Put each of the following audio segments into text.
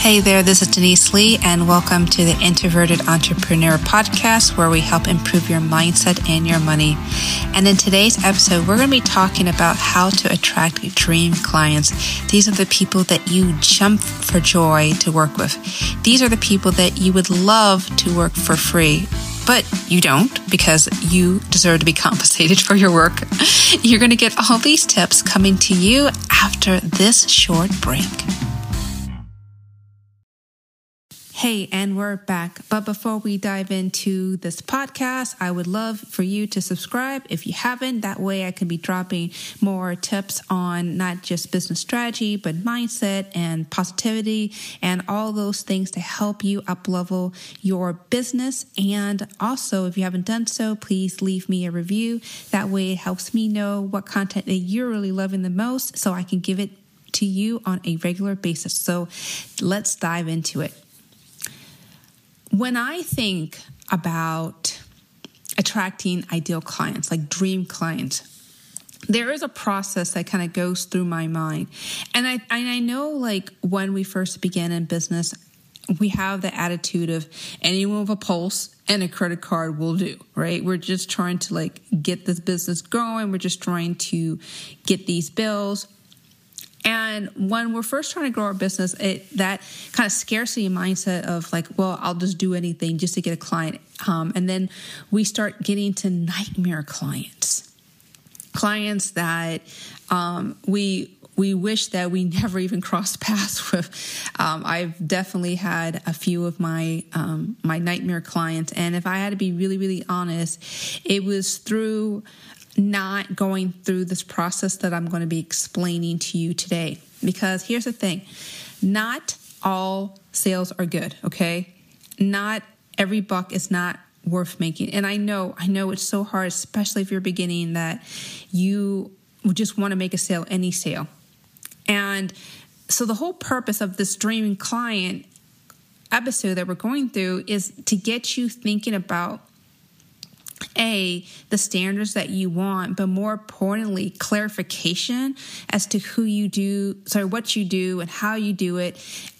Hey there, this is Denise Lee, and welcome to the Introverted Entrepreneur Podcast, where we help improve your mindset and your money. And in today's episode, we're going to be talking about how to attract dream clients. These are the people that you jump for joy to work with. These are the people that you would love to work for free but you don't because you deserve to be compensated for your work. You're going to get all these tips coming to you after this short break. Hey, and we're back. But before we dive into this podcast, I would love for you to subscribe if you haven't. That way, I can be dropping more tips on not just business strategy, but mindset and positivity and all those things to help you up level your business. And also, if you haven't done so, please leave me a review. That way, it helps me know what content that you're really loving the most so I can give it to you on a regular basis. So let's dive into it. When I think about attracting ideal clients, like dream clients, there is a process that kind of goes through my mind. And I and I know like when we first began in business, we have the attitude of anyone with a pulse and a credit card will do, right? We're just trying to like get this business going. We're just trying to get these bills. And when we're first trying to grow our business, it, that kind of scarcity mindset of like, well, I'll just do anything just to get a client. Um, and then we start getting to nightmare clients, clients that um, we we wish that we never even crossed paths with. Um, I've definitely had a few of my um, my nightmare clients, and if I had to be really really honest, it was through not going through this process that I'm going to be explaining to you today. Because here's the thing not all sales are good, okay? Not every buck is not worth making. And I know, I know it's so hard, especially if you're beginning, that you just want to make a sale, any sale. And so the whole purpose of this dreaming client episode that we're going through is to get you thinking about a the standards that you want but more importantly clarification as to who you do sorry what you do and how you do it.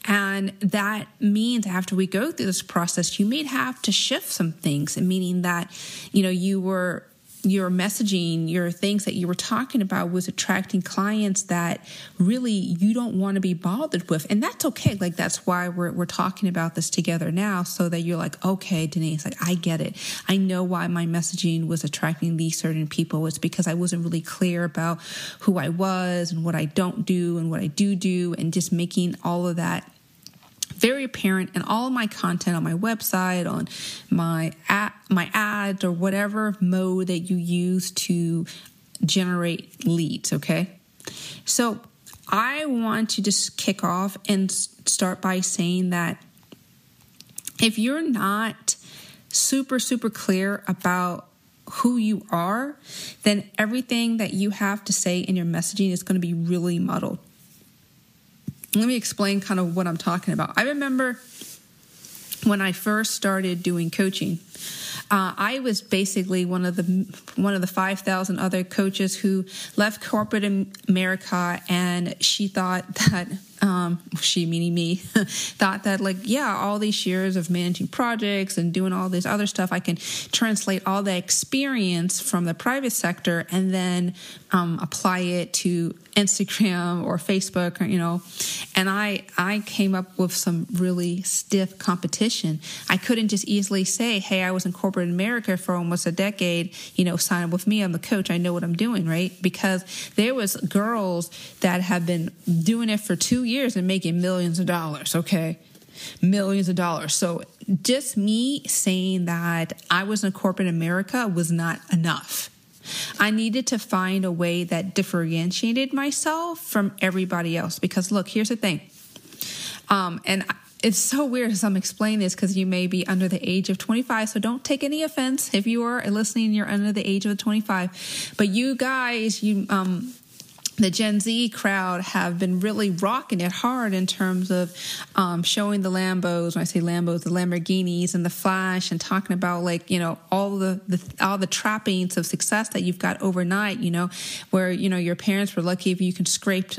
And that means after we go through this process you may have to shift some things meaning that you know you were your messaging, your things that you were talking about was attracting clients that really you don't want to be bothered with. And that's okay. Like, that's why we're, we're talking about this together now so that you're like, okay, Denise, like, I get it. I know why my messaging was attracting these certain people. It's because I wasn't really clear about who I was and what I don't do and what I do do and just making all of that very apparent in all my content on my website, on my ad, my ads, or whatever mode that you use to generate leads. Okay, so I want to just kick off and start by saying that if you're not super super clear about who you are, then everything that you have to say in your messaging is going to be really muddled let me explain kind of what I'm talking about. I remember when I first started doing coaching, uh, I was basically one of the one of the five thousand other coaches who left corporate America, and she thought that um, she meaning me thought that like yeah all these years of managing projects and doing all this other stuff i can translate all the experience from the private sector and then um, apply it to instagram or facebook or you know. And i i came up with some really stiff competition. I couldn't just easily say hey i was in corporate america for almost a decade you know sign up with me i'm the coach i know what i'm doing right? Because there was girls that have been doing it for two years and making millions of dollars, okay? Millions of dollars. So just me saying that I was in corporate America was not enough. I needed to find a way that differentiated myself from everybody else because look, here's the thing. Um, and it's so weird as I'm explaining this because you may be under the age of 25. So don't take any offense if you are listening. You're under the age of 25, but you guys, you um, the Gen Z crowd have been really rocking it hard in terms of um, showing the Lambos. When I say Lambos, the Lamborghinis and the Flash, and talking about like you know all the, the all the trappings of success that you've got overnight. You know, where you know your parents were lucky if you can scrape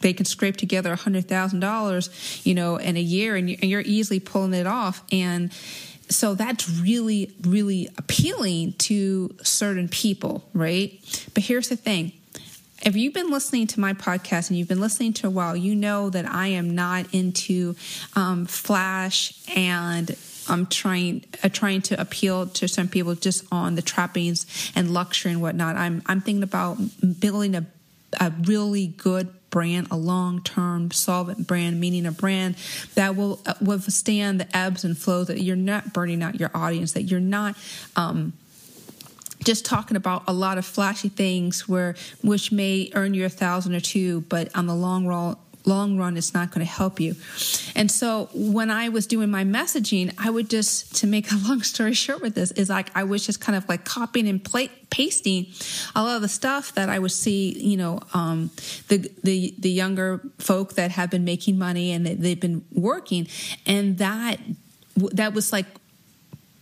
they can scrape together a hundred thousand dollars, you know, in a year, and you're easily pulling it off and so that's really really appealing to certain people right but here's the thing if you've been listening to my podcast and you've been listening to a while, you know that I am not into um, flash and I'm trying uh, trying to appeal to some people just on the trappings and luxury and whatnot. I'm I'm thinking about building a a really good brand, a long term solvent brand, meaning a brand that will uh, withstand the ebbs and flows. That you're not burning out your audience. That you're not. Um, just talking about a lot of flashy things where which may earn you a thousand or two, but on the long run long run it's not going to help you. And so when I was doing my messaging, I would just to make a long story short with this is like I was just kind of like copying and pla- pasting a lot of the stuff that I would see, you know, um, the the the younger folk that have been making money and they've been working, and that that was like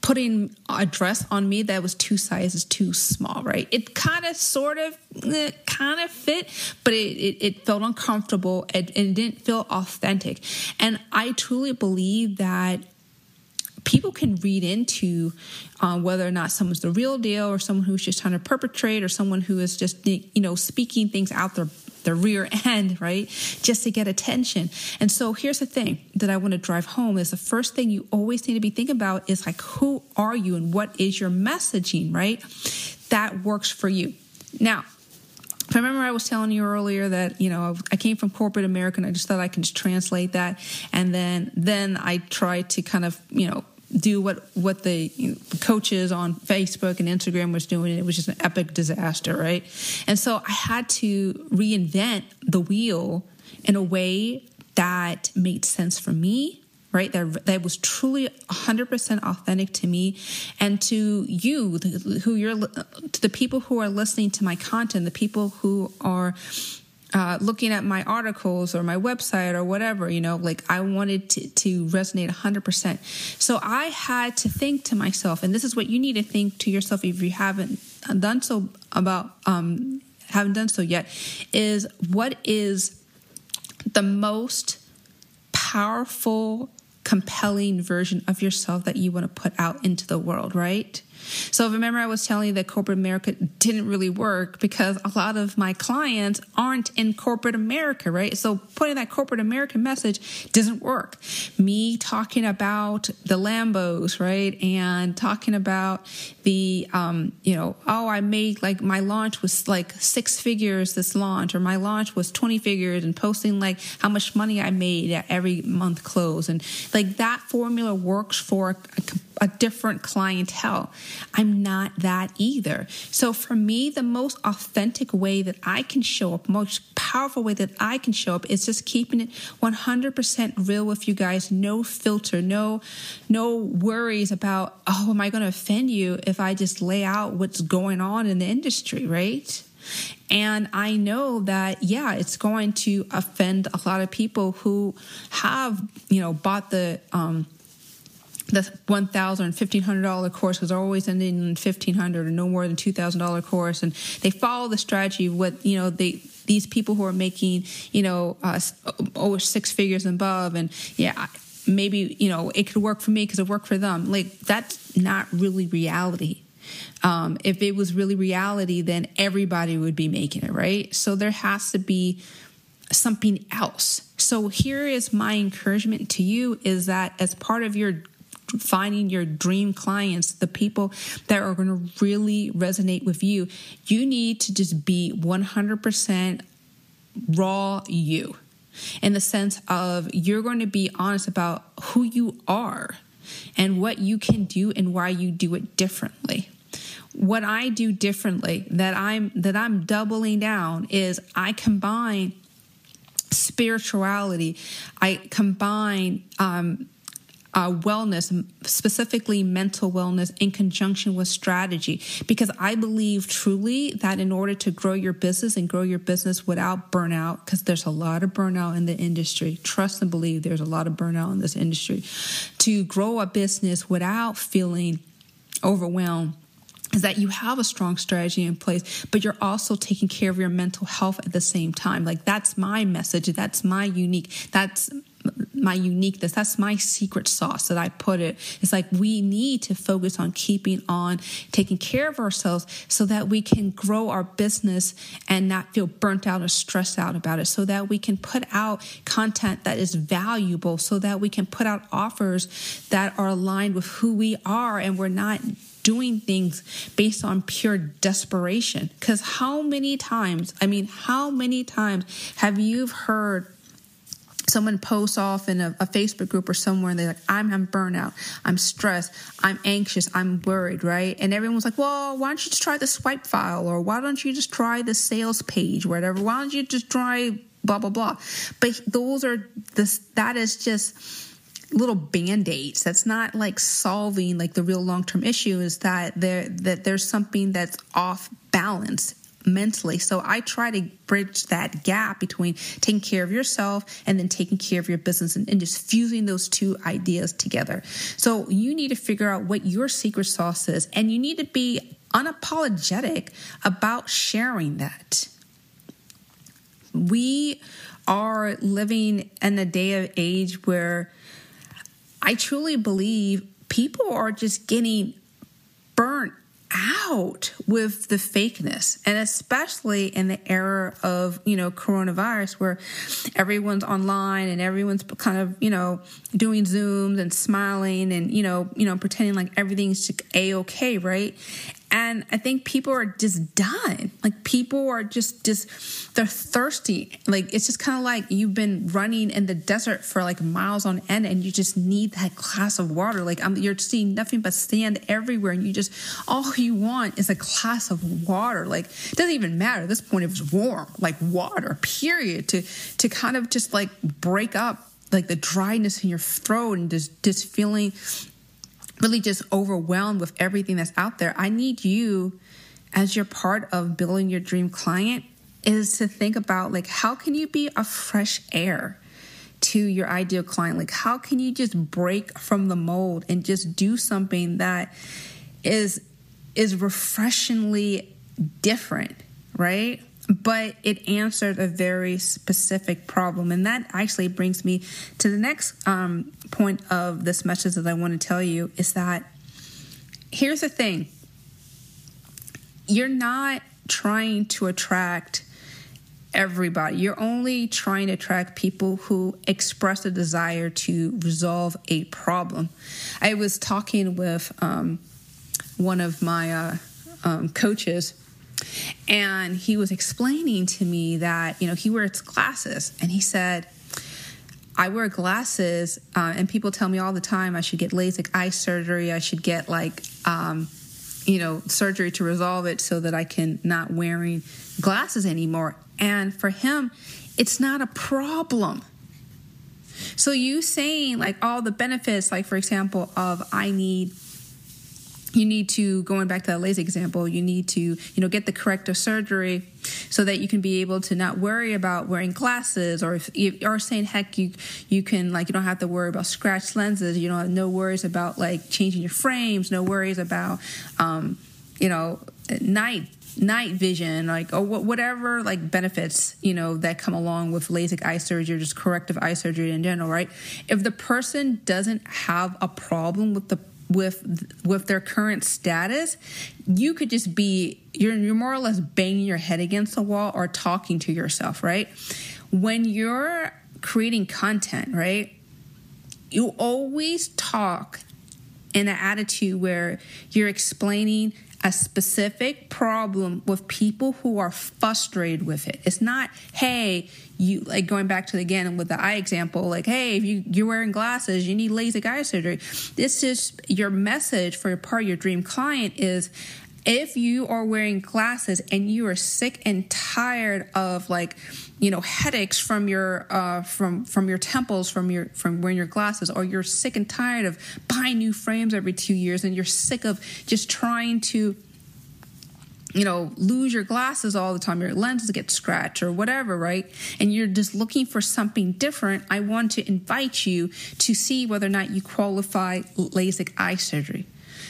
putting a dress on me that was two sizes too small, right? It kind of sort of eh, kind of fit, but it, it, it felt uncomfortable and, it didn't feel authentic. And I truly believe that people can read into uh, whether or not someone's the real deal or someone who's just trying to perpetrate or someone who is just you know speaking things out their the rear end, right? Just to get attention. And so here's the thing that I want to drive home is the first thing you always need to be thinking about is like, who are you and what is your messaging, right? That works for you. Now, if I remember I was telling you earlier that you know I came from corporate America and I just thought I can just translate that, and then then I tried to kind of you know do what what the coaches on Facebook and Instagram was doing. It was just an epic disaster, right? And so I had to reinvent the wheel in a way that made sense for me right that, that was truly 100% authentic to me and to you who you're to the people who are listening to my content the people who are uh, looking at my articles or my website or whatever, you know, like I wanted to, to resonate 100%. So I had to think to myself, and this is what you need to think to yourself if you haven't done so about, um, haven't done so yet, is what is the most powerful, compelling version of yourself that you want to put out into the world, right? So remember, I was telling you that corporate America didn't really work because a lot of my clients aren't in corporate America, right? So putting that corporate American message doesn't work. Me talking about the Lambos, right? And talking about the, um, you know, oh, I made like my launch was like six figures this launch, or my launch was 20 figures, and posting like how much money I made at every month close. And like that formula works for a, a different clientele. I'm not that either. So for me, the most authentic way that I can show up, most powerful way that I can show up is just keeping it 100% real with you guys. No filter, no, no worries about, oh, am I going to offend you if I just lay out what's going on in the industry, right? And I know that, yeah, it's going to offend a lot of people who have, you know, bought the, um, the $1,000, $1,500 course was always ending in 1500 or no more than $2,000 course. And they follow the strategy of what, you know, they, these people who are making, you know, uh, over six figures and above. And yeah, maybe, you know, it could work for me because it worked for them. Like that's not really reality. Um, if it was really reality, then everybody would be making it, right? So there has to be something else. So here is my encouragement to you is that as part of your finding your dream clients, the people that are going to really resonate with you, you need to just be 100% raw you. In the sense of you're going to be honest about who you are and what you can do and why you do it differently. What I do differently that I'm that I'm doubling down is I combine spirituality. I combine um, uh, wellness, specifically mental wellness, in conjunction with strategy. Because I believe truly that in order to grow your business and grow your business without burnout, because there's a lot of burnout in the industry, trust and believe there's a lot of burnout in this industry, to grow a business without feeling overwhelmed is that you have a strong strategy in place, but you're also taking care of your mental health at the same time. Like that's my message. That's my unique. That's my uniqueness. That's my secret sauce that I put it. It's like we need to focus on keeping on taking care of ourselves so that we can grow our business and not feel burnt out or stressed out about it. So that we can put out content that is valuable, so that we can put out offers that are aligned with who we are and we're not doing things based on pure desperation. Because how many times, I mean, how many times have you heard someone posts off in a, a, Facebook group or somewhere and they're like, I'm, I'm burnout, I'm stressed, I'm anxious, I'm worried, right? And everyone's like, well, why don't you just try the swipe file or why don't you just try the sales page, whatever? Why don't you just try blah, blah, blah? But those are this, that is just, little band-aids that's not like solving like the real long-term issue is that there that there's something that's off balance mentally. So i try to bridge that gap between taking care of yourself and then taking care of your business and, and just fusing those two ideas together. So you need to figure out what your secret sauce is and you need to be unapologetic about sharing that. We are living in a day of age where I truly believe people are just getting out with the fakeness and especially in the era of you know coronavirus where everyone's online and everyone's kind of you know doing zooms and smiling and you know you know pretending like everything's a okay right and I think people are just done. Like people are just just they're thirsty. Like it's just kind of like you've been running in the desert for like miles on end, and you just need that glass of water. Like I'm, you're seeing nothing but sand everywhere, and you just all you want is a glass of water. Like it doesn't even matter at this point it was warm, like water. Period. To to kind of just like break up like the dryness in your throat and just just feeling really just overwhelmed with everything that's out there, I need you as you're part of building your dream client is to think about like how can you be a fresh air to your ideal client? Like how can you just break from the mold and just do something that is is refreshingly different, right? But it answered a very specific problem. And that actually brings me to the next um, point of this message that I want to tell you is that here's the thing you're not trying to attract everybody. You're only trying to attract people who express a desire to resolve a problem. I was talking with um, one of my uh, um, coaches and he was explaining to me that, you know, he wears glasses. And he said, I wear glasses, uh, and people tell me all the time I should get LASIK eye surgery. I should get, like, um, you know, surgery to resolve it so that I can not wearing glasses anymore. And for him, it's not a problem. So you saying like all the benefits, like for example, of I need you need to going back to that LASIK example you need to you know get the corrective surgery so that you can be able to not worry about wearing glasses or if you're saying heck you you can like you don't have to worry about scratch lenses you don't have no worries about like changing your frames no worries about um, you know night night vision like or whatever like benefits you know that come along with LASIK eye surgery or just corrective eye surgery in general right? If the person doesn't have a problem with the with with their current status, you could just be you're you're more or less banging your head against the wall or talking to yourself, right? When you're creating content, right? You always talk in an attitude where you're explaining a specific problem with people who are frustrated with it. It's not, hey, you like going back to the again with the eye example, like, hey, if you, you're wearing glasses, you need LASIK eye surgery. This is your message for your part of your dream client is if you are wearing glasses and you are sick and tired of like you know headaches from your uh, from from your temples from your from wearing your glasses or you're sick and tired of buying new frames every two years and you're sick of just trying to you know, lose your glasses all the time, your lenses get scratched or whatever, right? And you're just looking for something different, I want to invite you to see whether or not you qualify LASIK eye surgery.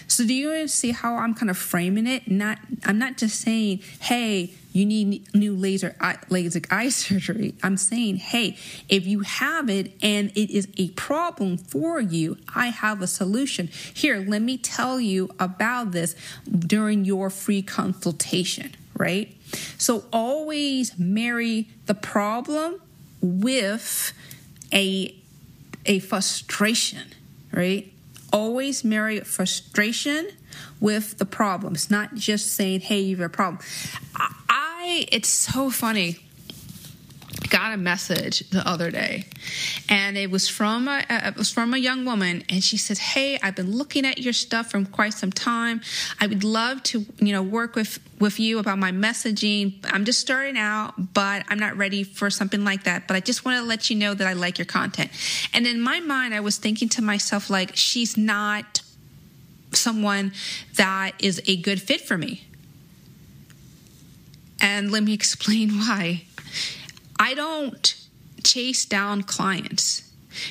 So do you see how I'm kind of framing it? Not I'm not just saying, "Hey, you need new laser eye, LASIK eye surgery." I'm saying, "Hey, if you have it and it is a problem for you, I have a solution. Here, let me tell you about this during your free consultation." Right? So always marry the problem with a a frustration, right? Always marry frustration with the problems, not just saying, hey, you have a problem. I, it's so funny. Got a message the other day, and it was from a it was from a young woman, and she said, "Hey, I've been looking at your stuff from quite some time. I would love to, you know, work with with you about my messaging. I'm just starting out, but I'm not ready for something like that. But I just want to let you know that I like your content. And in my mind, I was thinking to myself, like, she's not someone that is a good fit for me. And let me explain why. I don't chase down clients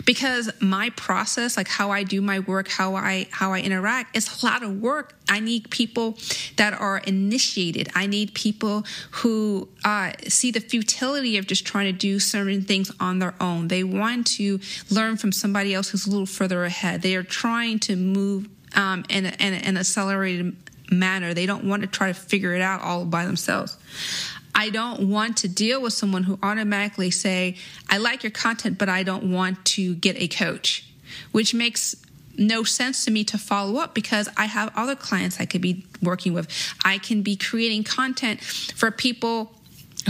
because my process like how i do my work how i how i interact is a lot of work. I need people that are initiated. I need people who uh, see the futility of just trying to do certain things on their own. They want to learn from somebody else who's a little further ahead. They are trying to move um, in, a, in an accelerated manner. They don't want to try to figure it out all by themselves I don't want to deal with someone who automatically say, I like your content, but I don't want to get a coach, which makes no sense to me to follow up because I have other clients I could be working with. I can be creating content for people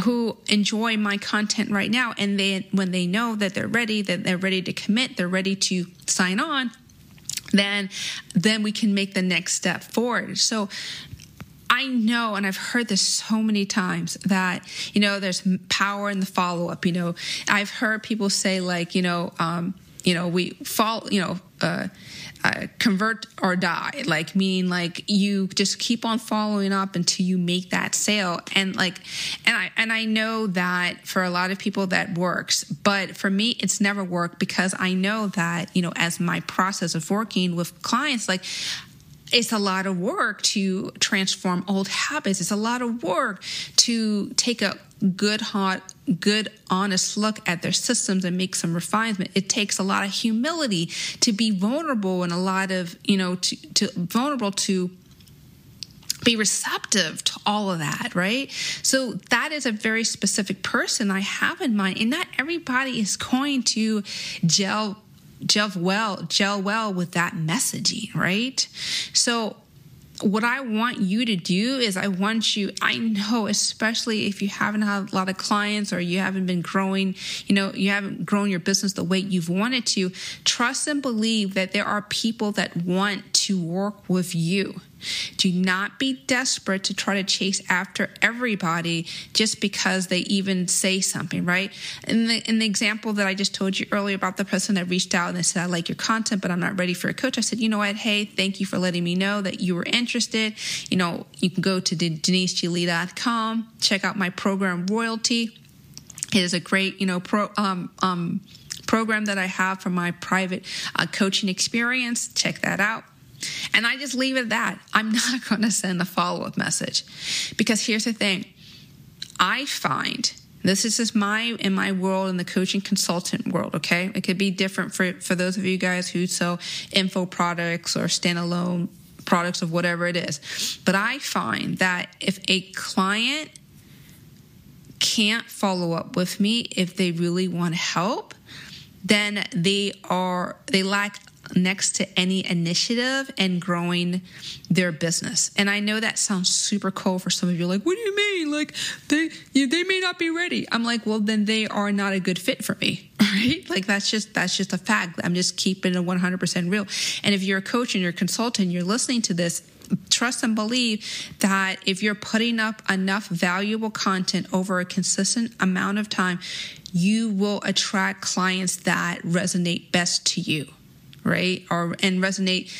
who enjoy my content right now and they when they know that they're ready that they're ready to commit they're ready to sign on then then we can make the next step forward so I know, and I've heard this so many times that, you know, there's power in the follow up. You know, I've heard people say, like, you know, um, you know, we fall, you know, uh, uh, convert or die, like meaning like you just keep on following up until you make that sale. And like, and I, and I know that for a lot of people that works, but for me, it's never worked because I know that, you know, as my process of working with clients, like it's a lot of work to transform old habits. It's a lot of work to take a good, hot, good, honest look at their systems and make some refinement. It takes a lot of humility to be vulnerable and a lot of, you know, to, to vulnerable to be receptive to all of that, right? So that is a very specific person I have in mind. And not everybody is going to gel gel well, gel well with that messaging, right? So what I want you to do is I want you, I know, especially if you haven't had a lot of clients or you haven't been growing, you know, you haven't grown your business the way you've wanted to, trust and believe that there are people that want to work with you. Do not be desperate to try to chase after everybody just because they even say something, right? In the, in the example that I just told you earlier about the person that reached out and they said, I like your content, but I'm not ready for a coach. I said, you know what? Hey, thank you for letting me know that you were interested. You know, you can go to deniseglee.com, check out my program Royalty. It is a great, you know, pro, um, um, program that I have for my private uh, coaching experience. Check that out. And I just leave it at that. I'm not going to send a follow up message. Because here's the thing. I find this is just my in my world in the coaching consultant world okay? It could be different for for those of you guys who sell info products or standalone products of whatever it is. But i find that if a client can't follow up with me if they really want help then they are they lack next to any initiative and growing their business. And I know that sounds super cool for some of you. Like, what do you mean? Like, they they may not be ready. I'm like, well, then they are not a good fit for me. right? Like that's just that's just a fact. I'm just keeping it 100% real. And if you're a coach and you're a consultant, you're listening to this, trust and believe that if you're putting up enough valuable content over a consistent amount of time, you will attract clients that resonate best to you, right? Or and resonate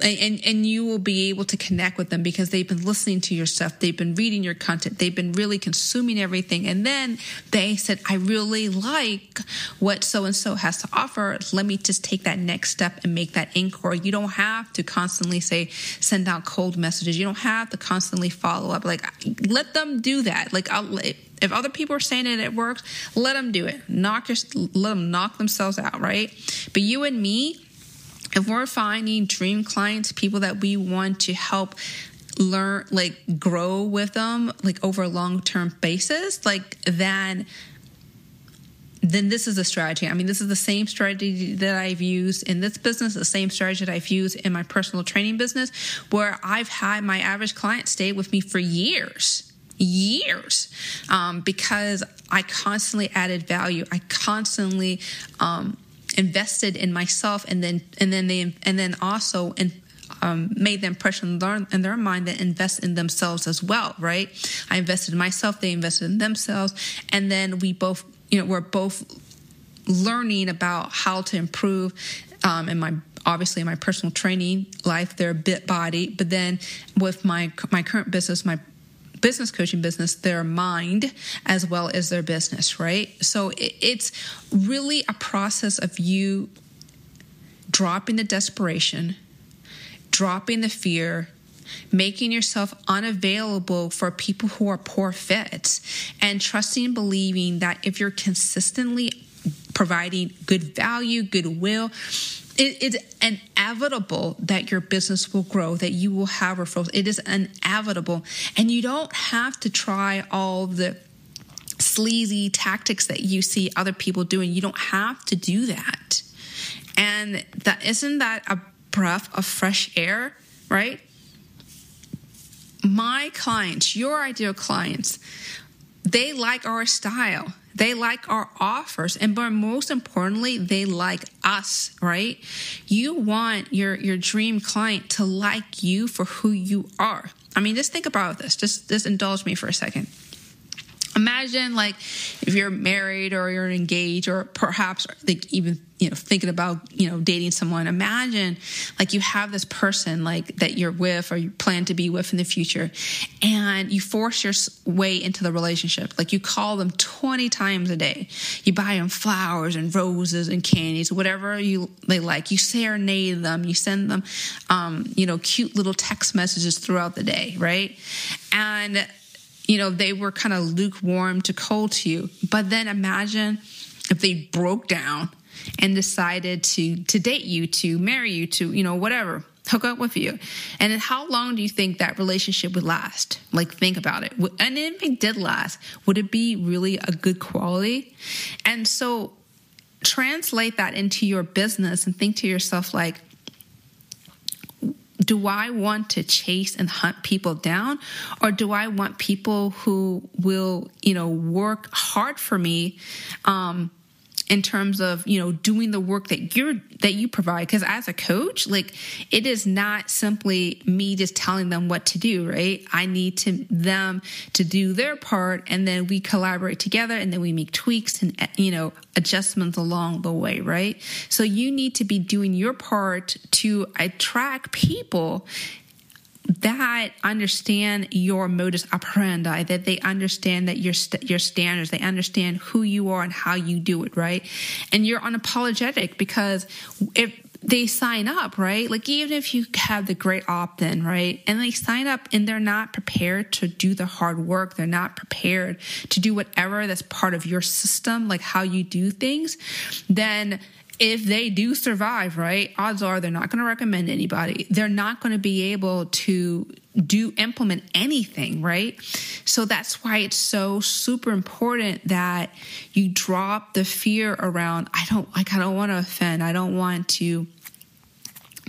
and and you will be able to connect with them because they've been listening to your stuff they've been reading your content they've been really consuming everything and then they said i really like what so and so has to offer let me just take that next step and make that inquiry you don't have to constantly say send out cold messages you don't have to constantly follow up like let them do that like I'll, if other people are saying it, it works. Let them do it. Knock your, let them knock themselves out, right? But you and me, if we're finding dream clients, people that we want to help learn, like grow with them, like over a long term basis, like then then this is a strategy. I mean, this is the same strategy that I've used in this business, the same strategy that I've used in my personal training business, where I've had my average client stay with me for years years um, because I constantly added value. I constantly um, invested in myself and then and then they and then also in, um, made the impression in their mind that invest in themselves as well, right? I invested in myself, they invested in themselves, and then we both, you know, we're both learning about how to improve um, in my obviously in my personal training life, their bit body, but then with my my current business, my business coaching business their mind as well as their business, right? So it's really a process of you dropping the desperation, dropping the fear, making yourself unavailable for people who are poor fits, and trusting and believing that if you're consistently providing good value, goodwill, it is inevitable that your business will grow, that you will have referrals. It is inevitable. And you don't have to try all the sleazy tactics that you see other people doing. You don't have to do that. And that isn't that a breath of fresh air, right? My clients, your ideal clients, they like our style. They like our offers. And but most importantly, they like us, right? You want your, your dream client to like you for who you are. I mean, just think about this. Just, just indulge me for a second. Imagine like if you're married or you're engaged or perhaps like even you know thinking about you know dating someone imagine like you have this person like that you're with or you plan to be with in the future and you force your way into the relationship. Like you call them 20 times a day. You buy them flowers and roses and candies whatever you they like. You serenade them. You send them um, you know cute little text messages throughout the day right? And you know, they were kind of lukewarm to cold to you. But then imagine if they broke down and decided to to date you, to marry you, to, you know, whatever, hook up with you. And then how long do you think that relationship would last? Like think about it. And if it did last, would it be really a good quality? And so translate that into your business and think to yourself like do I want to chase and hunt people down or do I want people who will, you know, work hard for me um, in terms of you know doing the work that you're that you provide. Because as a coach like it is not simply me just telling them what to do right? I need to them to do their part and then we collaborate together and then we make tweaks and uh, you know adjustments along the way right? So you need to be doing your part to attract people that understand your modus operandi, that they understand that your st- your standards, they understand who you are and how you do it, right? And you're unapologetic because if they sign up, right? Like even if you have the great opt-in, right? And they sign up and they're not prepared to do the hard work. They're not prepared to do whatever that's part of your system, like how you do things, then if they do survive, right, odds are they're not going to recommend anybody. They're not going to be able to do implement anything, right? So that's why it's so super important that you drop the fear around I don't like I don't want to offend. I don't want to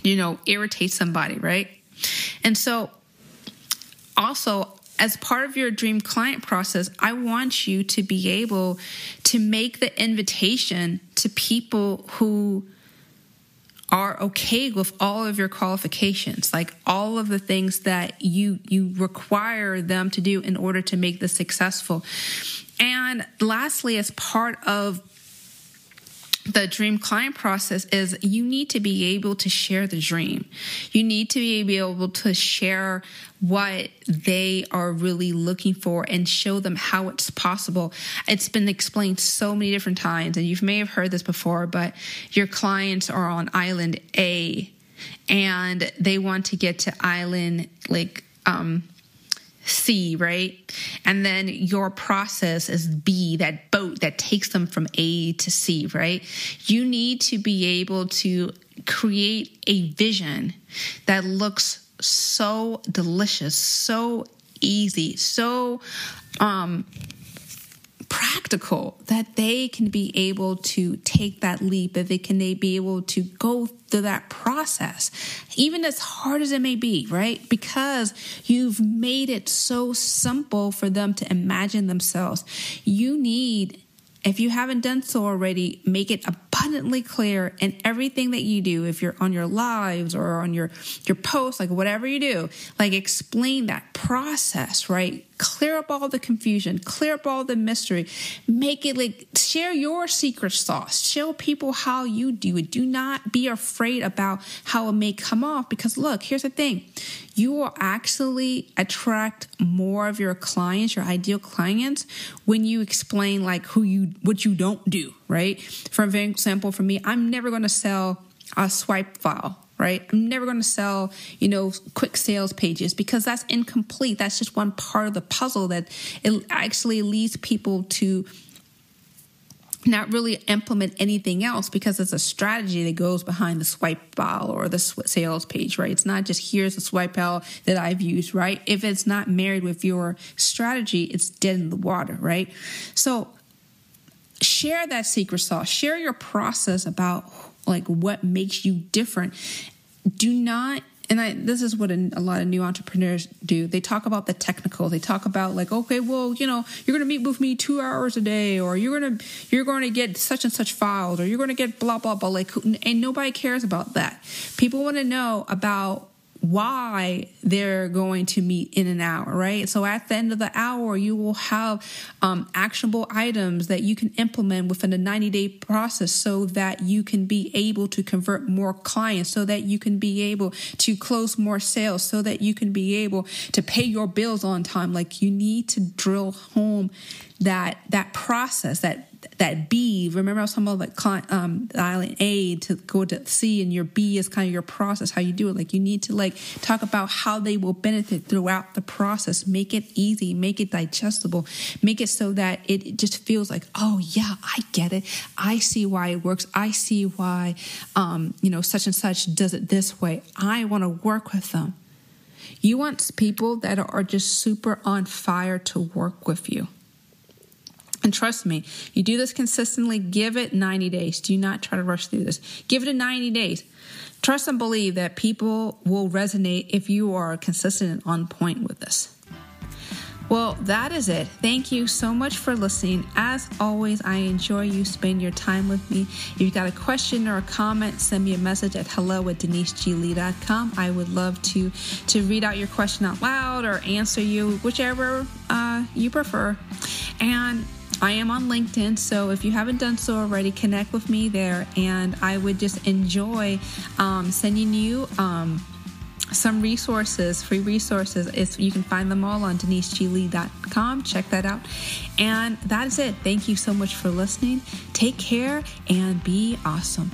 you know, irritate somebody, right? And so also as part of your dream client process, I want you to be able to make the invitation to people who are okay with all of your qualifications like all of the things that you you require them to do in order to make this successful. And lastly as part of the dream client process is you need to be able to share the dream. You need to be able to share what they are really looking for and show them how it's possible. It's been explained so many different times, and you may have heard this before, but your clients are on island A and they want to get to island like, um, C, right? And then your process is B, that boat that takes them from A to C, right? You need to be able to create a vision that looks so delicious, so easy, so um practical that they can be able to take that leap, that they can they be able to go through that process, even as hard as it may be, right? Because you've made it so simple for them to imagine themselves. You need if you haven't done so already, make it abundantly clear in everything that you do. If you're on your lives or on your, your posts, like whatever you do, like explain that process, right? Clear up all the confusion, clear up all the mystery, make it like share your secret sauce, show people how you do it. Do not be afraid about how it may come off because look, here's the thing you will actually attract more of your clients, your ideal clients, when you explain like who you, what you don't do, right? For example, for me, I'm never going to sell a swipe file right? I'm never going to sell, you know, quick sales pages because that's incomplete. That's just one part of the puzzle that it actually leads people to not really implement anything else because it's a strategy that goes behind the swipe file or the sales page, right? It's not just here's the swipe file that I've used, right? If it's not married with your strategy, it's dead in the water, right? So share that secret sauce, share your process about like what makes you different. Do not and I, this is what a, a, lot of new entrepreneurs do. They talk about the technical. They talk about like, okay, well, you know, you're going to meet with me two hours a day, or you're going to you're going to get such and such files, or you're going to get blah blah blah. Like, and nobody cares about that. People want to know about why they're going to meet in an hour, right? So at the end of the hour, you will have um, actionable items that you can implement within a 90 day process so that you can be able to convert more clients, so that you can be able to close more sales, so that you can be able to pay your bills on time. Like you need to drill home that that process that that B. Remember, I was talking about like um, island A to go to C, and your B is kind of your process, how you do it. Like you need to like talk about how they will benefit throughout the process. Make it easy, make it digestible, make it so that it just feels like, oh yeah, I get it. I see why it works. I see why, um, you know, such and such does it this way. I want to work with them. You want people that are just super on fire to work with you. And trust me, you do this consistently, give it 90 days. Do not try to rush through this. Give it a 90 days. Trust and believe that people will resonate if you are consistent and on point with this. Well, that is it. Thank you so much for listening. As always, I enjoy you spend your time with me. If you got a question or a comment, send me a message at hello at deniseglee.com. I would love to to read out your question out loud or answer you, whichever uh, you prefer. And I am on LinkedIn, so if you haven't done so already, connect with me there, and I would just enjoy um, sending you um, some resources, free resources. If you can find them all on deniseglee.com. Check that out. And that is it. Thank you so much for listening. Take care and be awesome.